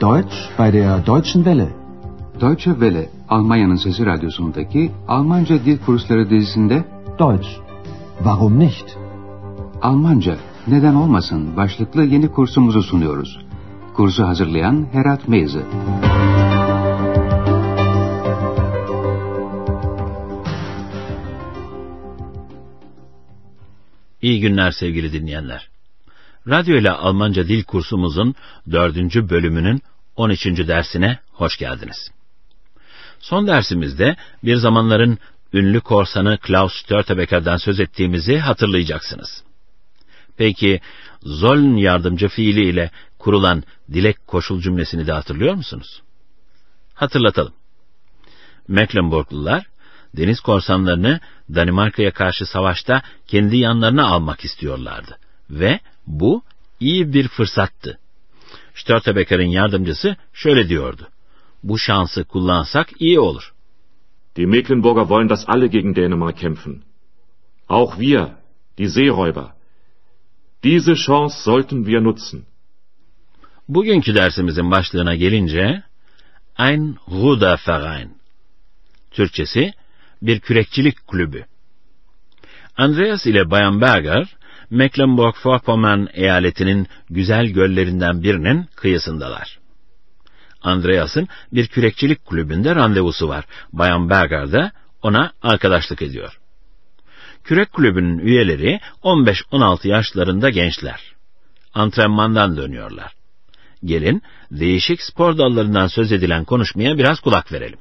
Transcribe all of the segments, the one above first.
Deutsch bei der Deutschen Welle. Deutsche Welle, Almanya'nın Sesi Radyosu'ndaki Almanca Dil Kursları dizisinde Deutsch. Warum nicht? Almanca, neden olmasın başlıklı yeni kursumuzu sunuyoruz. Kursu hazırlayan Herat Meyze. İyi günler sevgili dinleyenler. Radyo ile Almanca dil kursumuzun dördüncü bölümünün 13. dersine hoş geldiniz. Son dersimizde bir zamanların ünlü korsanı Klaus Störtebecker'den söz ettiğimizi hatırlayacaksınız. Peki sollen yardımcı fiili ile kurulan dilek koşul cümlesini de hatırlıyor musunuz? Hatırlatalım. Mecklenburglular deniz korsanlarını Danimarka'ya karşı savaşta kendi yanlarına almak istiyorlardı ve bu iyi bir fırsattı. Störtebecker'in yardımcısı şöyle diyordu. Bu şansı kullansak iyi olur. Die Mecklenburger wollen, dass alle gegen Dänemark kämpfen. Auch wir, die Seeräuber. Diese Chance sollten wir nutzen. Bugünkü dersimizin başlığına gelince Ein Ruderverein. Türkçesi bir kürekçilik kulübü. Andreas ile Bayan Berger, Mecklenburg-Vorpommern eyaletinin güzel göllerinden birinin kıyısındalar. Andreas'ın bir kürekçilik kulübünde randevusu var. Bayan Berger de ona arkadaşlık ediyor. Kürek kulübünün üyeleri 15-16 yaşlarında gençler. Antrenmandan dönüyorlar. Gelin değişik spor dallarından söz edilen konuşmaya biraz kulak verelim.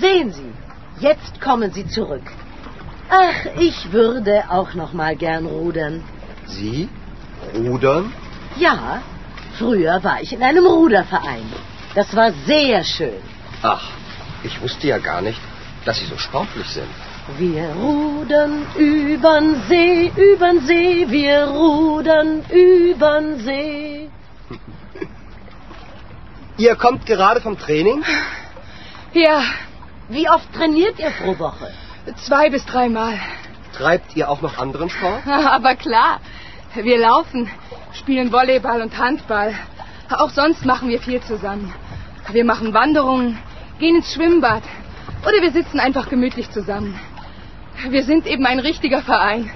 Sehen Sie, jetzt kommen Sie zurück. Ach, ich würde auch noch mal gern rudern. Sie? Rudern? Ja, früher war ich in einem Ruderverein. Das war sehr schön. Ach, ich wusste ja gar nicht, dass Sie so sportlich sind. Wir rudern übern See, übern See, wir rudern übern See. Ihr kommt gerade vom Training? Ja, Wie oft trainiert ihr pro Woche? zwei bis dreimal. Treibt ihr auch noch anderen Sport? Aber klar, wir laufen, spielen Volleyball und Handball. Auch sonst machen wir viel zusammen. Wir machen Wanderungen, gehen ins Schwimmbad oder wir sitzen einfach gemütlich zusammen. Wir sind eben ein richtiger Verein.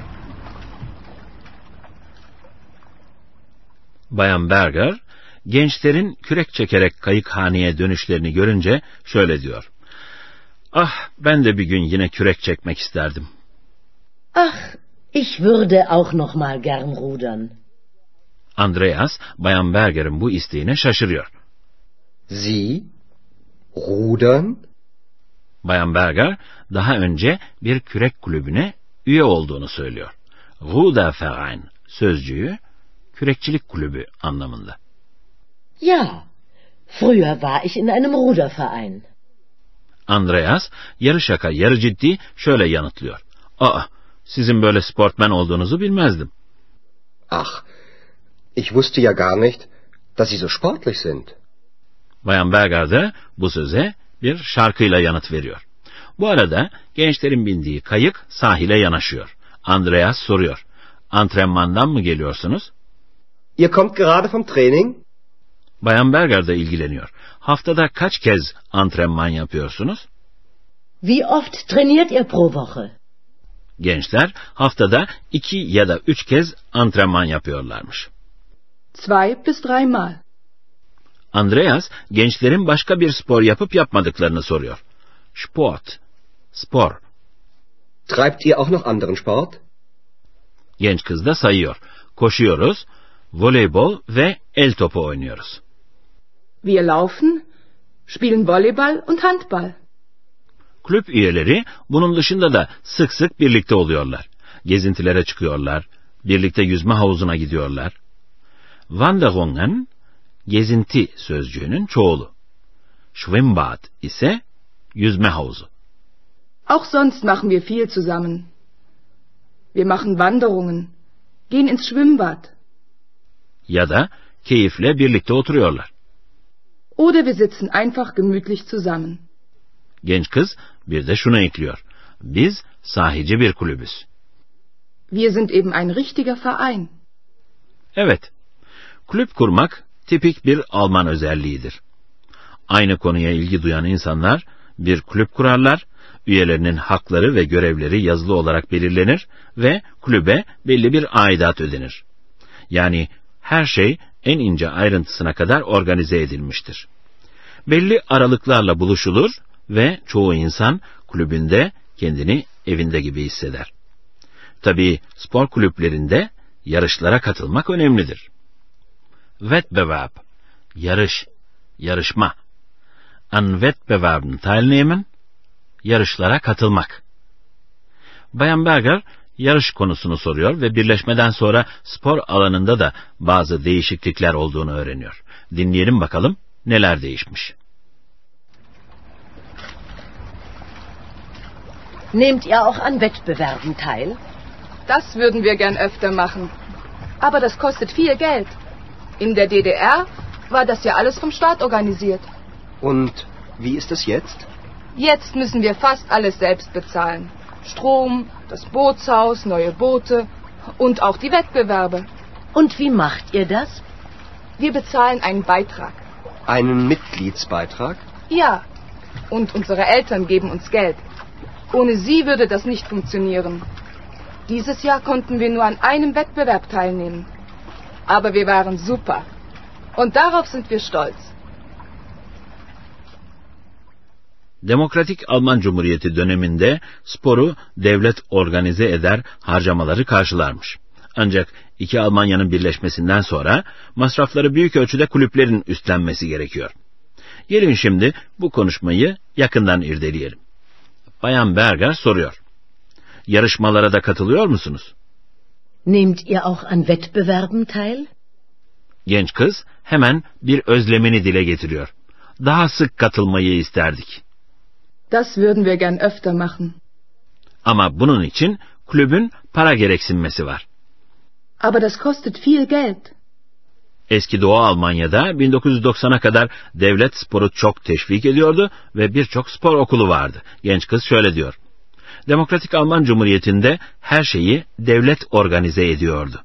Bayan Berger, gençlerin kürek çekerek kayıkhaneye dönüşlerini görünce şöyle diyor. Ah, ben de bir gün yine kürek çekmek isterdim. Ach, ich würde auch noch mal gern rudern. Andreas, Bayan Berger'in bu isteğine şaşırıyor. Sie? Rudern? Bayan Berger, daha önce bir kürek kulübüne üye olduğunu söylüyor. Ruderverein sözcüğü, kürekçilik kulübü anlamında. Ja, früher war ich in einem Ruderverein. Andreas, yarı şaka yarı ciddi şöyle yanıtlıyor. Aa, sizin böyle sportmen olduğunuzu bilmezdim. Ach, ich wusste ja gar nicht, dass Sie so sportlich sind. Bayan Berger de bu söze bir şarkıyla yanıt veriyor. Bu arada gençlerin bindiği kayık sahile yanaşıyor. Andreas soruyor. Antrenmandan mı geliyorsunuz? Ihr kommt gerade vom Training? Bayan Berger de ilgileniyor. Haftada kaç kez antrenman yapıyorsunuz? Wie oft trainiert ihr pro Woche? Gençler haftada iki ya da üç kez antrenman yapıyorlarmış. Zwei bis dreimal. Andreas gençlerin başka bir spor yapıp yapmadıklarını soruyor. Sport, spor. Treibt ihr auch noch anderen Sport? Genç kız da sayıyor. Koşuyoruz, voleybol ve el topu oynuyoruz. Wir laufen, spielen Volleyball und Handball. Kulüp üyeleri bunun dışında da sık sık birlikte oluyorlar. Gezintilere çıkıyorlar, birlikte yüzme havuzuna gidiyorlar. Wanderungen, gezinti sözcüğünün çoğulu. Schwimmbad ise yüzme havuzu. Auch sonst machen wir viel zusammen. Wir machen Wanderungen, gehen ins Schwimmbad Ya da keyifle birlikte oturuyorlar. Oder wir sitzen einfach gemütlich zusammen. Genç kız bir de şunu ekliyor. Biz sahici bir kulübüz. Wir sind eben ein richtiger Verein. Evet, kulüp kurmak tipik bir Alman özelliğidir. Aynı konuya ilgi duyan insanlar bir kulüp kurarlar, üyelerinin hakları ve görevleri yazılı olarak belirlenir ve kulübe belli bir aidat ödenir. Yani her şey en ince ayrıntısına kadar organize edilmiştir. Belli aralıklarla buluşulur ve çoğu insan kulübünde kendini evinde gibi hisseder. Tabii spor kulüplerinde yarışlara katılmak önemlidir. Wettbewerb, yarış, yarışma. An Wettbewerben teilnehmen, yarışlara katılmak. Bayan Berger yarış konusunu soruyor ve birleşmeden sonra spor alanında da bazı değişiklikler olduğunu öğreniyor. Dinleyelim bakalım neler değişmiş. Nehmt ihr auch an Wettbewerben teil? Das würden wir gern öfter machen. Aber das kostet viel Geld. In der DDR war das ja alles vom Staat organisiert. Und wie ist es jetzt? Jetzt müssen wir fast alles selbst bezahlen. Strom, das Bootshaus, neue Boote und auch die Wettbewerbe. Und wie macht ihr das? Wir bezahlen einen Beitrag. Einen Mitgliedsbeitrag? Ja. Und unsere Eltern geben uns Geld. Ohne sie würde das nicht funktionieren. Dieses Jahr konnten wir nur an einem Wettbewerb teilnehmen. Aber wir waren super. Und darauf sind wir stolz. Demokratik Alman Cumhuriyeti döneminde sporu devlet organize eder, harcamaları karşılarmış. Ancak iki Almanya'nın birleşmesinden sonra masrafları büyük ölçüde kulüplerin üstlenmesi gerekiyor. Gelin şimdi bu konuşmayı yakından irdeleyelim. Bayan Berger soruyor. Yarışmalara da katılıyor musunuz? Nehmt ihr auch an Wettbewerben teil? Genç kız hemen bir özlemini dile getiriyor. Daha sık katılmayı isterdik. Das würden wir gern öfter machen. Ama bunun için kulübün para gereksinmesi var. Aber das kostet viel Geld. Eski Doğu Almanya'da 1990'a kadar devlet sporu çok teşvik ediyordu ve birçok spor okulu vardı. Genç kız şöyle diyor. Demokratik Alman Cumhuriyeti'nde her şeyi devlet organize ediyordu.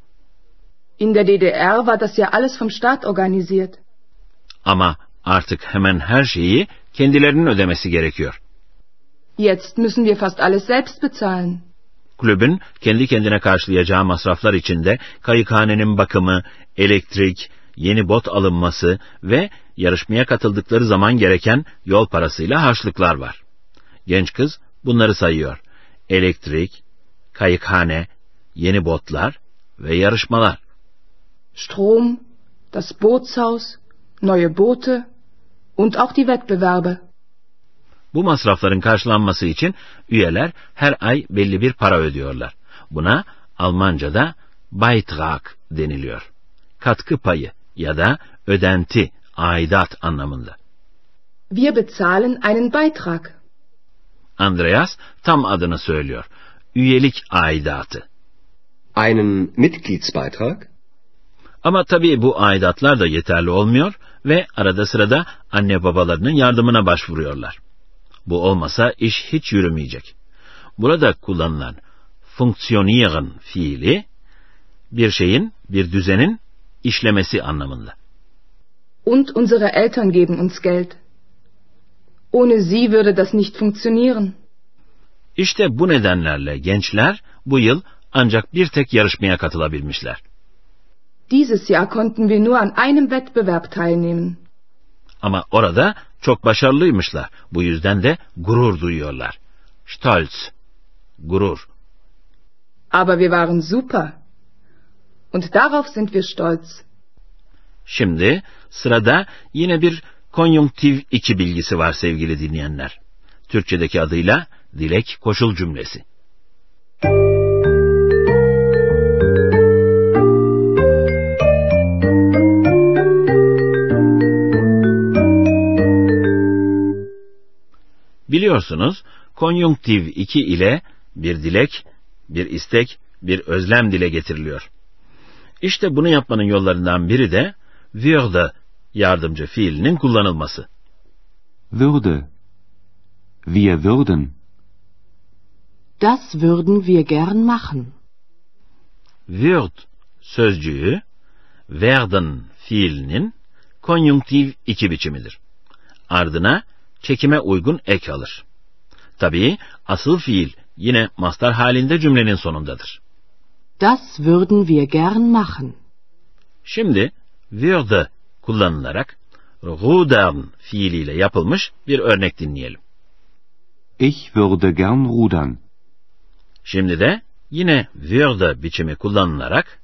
In der DDR war das ja alles vom Staat organisiert. Ama artık hemen her şeyi kendilerinin ödemesi gerekiyor. Jetzt müssen wir fast alles selbst bezahlen. Kulübün kendi kendine karşılayacağı masraflar içinde kayıkhanenin bakımı, elektrik, yeni bot alınması ve yarışmaya katıldıkları zaman gereken yol parasıyla harçlıklar var. Genç kız bunları sayıyor. Elektrik, kayıkhane, yeni botlar ve yarışmalar. Strom, das Bootshaus, neue Boote und auch die Wettbewerbe. Bu masrafların karşılanması için üyeler her ay belli bir para ödüyorlar. Buna Almanca'da Beitrag deniliyor. Katkı payı ya da ödenti, aidat anlamında. Wir bezahlen einen Beitrag. Andreas tam adını söylüyor. Üyelik aidatı. Einen Mitgliedsbeitrag? Ama tabii bu aidatlar da yeterli olmuyor ve arada sırada anne babalarının yardımına başvuruyorlar. Bu olmasa iş hiç yürümeyecek. Burada kullanılan funktionieren fiili bir şeyin, bir düzenin işlemesi anlamında. Und unsere Eltern geben uns Geld. Ohne sie würde das nicht funktionieren. İşte bu nedenlerle gençler bu yıl ancak bir tek yarışmaya katılabilmişler. Dieses Jahr konnten wir nur an einem Wettbewerb teilnehmen. Ama orada çok başarılıymışlar. Bu yüzden de gurur duyuyorlar. Stolz, gurur. Aber wir waren super. Und darauf sind wir stolz. Şimdi sırada yine bir konjunktiv iki bilgisi var sevgili dinleyenler. Türkçedeki adıyla dilek koşul cümlesi. Biliyorsunuz konjunktiv 2 ile bir dilek, bir istek, bir özlem dile getiriliyor. İşte bunu yapmanın yollarından biri de würde yardımcı fiilinin kullanılması. Würde. Wir würden. Das würden wir gern machen. wird sözcüğü werden fiilinin konjunktif iki biçimidir. Ardına çekime uygun ek alır. Tabii asıl fiil yine mastar halinde cümlenin sonundadır. Das würden wir gern machen. Şimdi würde kullanılarak rudern fiiliyle yapılmış bir örnek dinleyelim. Ich würde gern rudern. Şimdi de yine würde biçimi kullanılarak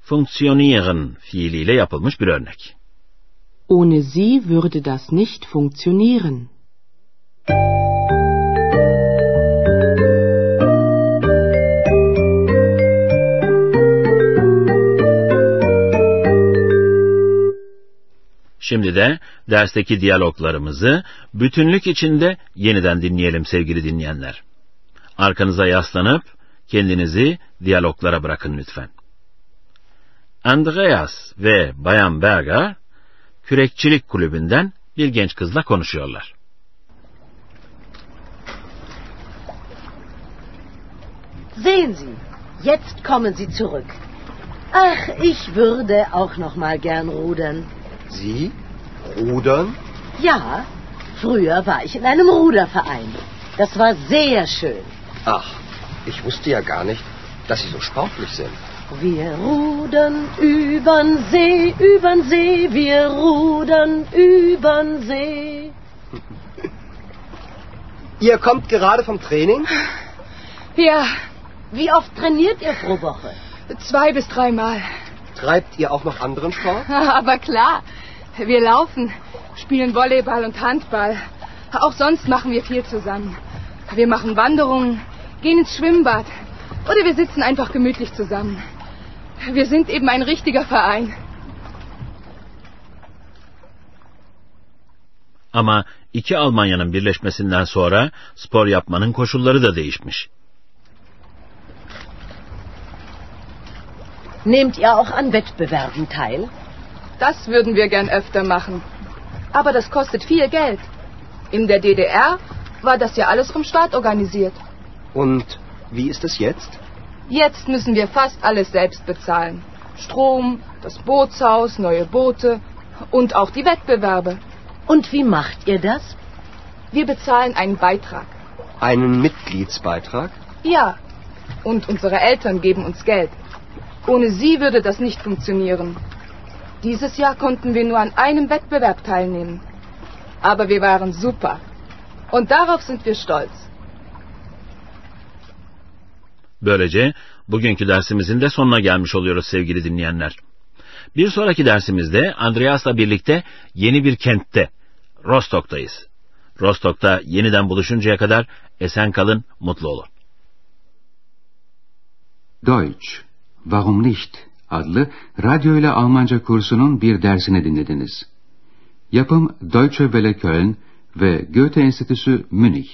funktionieren fiiliyle yapılmış bir örnek. Ohne sie würde das nicht funktionieren. Şimdi de dersteki diyaloglarımızı bütünlük içinde yeniden dinleyelim sevgili dinleyenler. Arkanıza yaslanıp kendinizi diyaloglara bırakın lütfen. Andreas ve Bayan Berger kürekçilik kulübünden bir genç kızla konuşuyorlar. Sehen Sie, jetzt kommen Sie zurück. Ach, ich würde auch noch mal gern rudern. Sie? Rudern? Ja, früher war ich in einem Ruderverein. Das war sehr schön. Ach, ich wusste ja gar nicht, dass Sie so sportlich sind. Wir rudern übern See, übern See, wir rudern übern See. Ihr kommt gerade vom Training? Ja, Wie oft trainiert ihr pro Woche? zwei bis dreimal. Treibt ihr auch noch anderen Sport? Aber klar, wir laufen, spielen Volleyball und Handball. Auch sonst machen wir viel zusammen. Wir machen Wanderungen, gehen ins Schwimmbad oder wir sitzen einfach gemütlich zusammen. Wir sind eben ein richtiger Verein. Ama iki Almanya'nın birleşmesinden sonra spor yapmanın koşulları da değişmiş. Nehmt ihr auch an Wettbewerben teil? Das würden wir gern öfter machen. Aber das kostet viel Geld. In der DDR war das ja alles vom Staat organisiert. Und wie ist es jetzt? Jetzt müssen wir fast alles selbst bezahlen. Strom, das Bootshaus, neue Boote und auch die Wettbewerbe. Und wie macht ihr das? Wir bezahlen einen Beitrag. Einen Mitgliedsbeitrag? Ja. Und unsere Eltern geben uns Geld. Ohne sie würde das nicht funktionieren. Dieses Jahr konnten wir nur an einem Wettbewerb teilnehmen. Aber wir waren super. Und darauf sind wir stolz. Böylece bugünkü dersimizin de sonuna gelmiş oluyoruz sevgili dinleyenler. Bir sonraki dersimizde Andreas'la birlikte yeni bir kentte, Rostok'tayız. Rostok'ta yeniden buluşuncaya kadar esen kalın, mutlu olun. Deutsch, Warum nicht? adlı radyo ile Almanca kursunun bir dersini dinlediniz. Yapım Deutsche Welle Köln ve Goethe Enstitüsü Münih.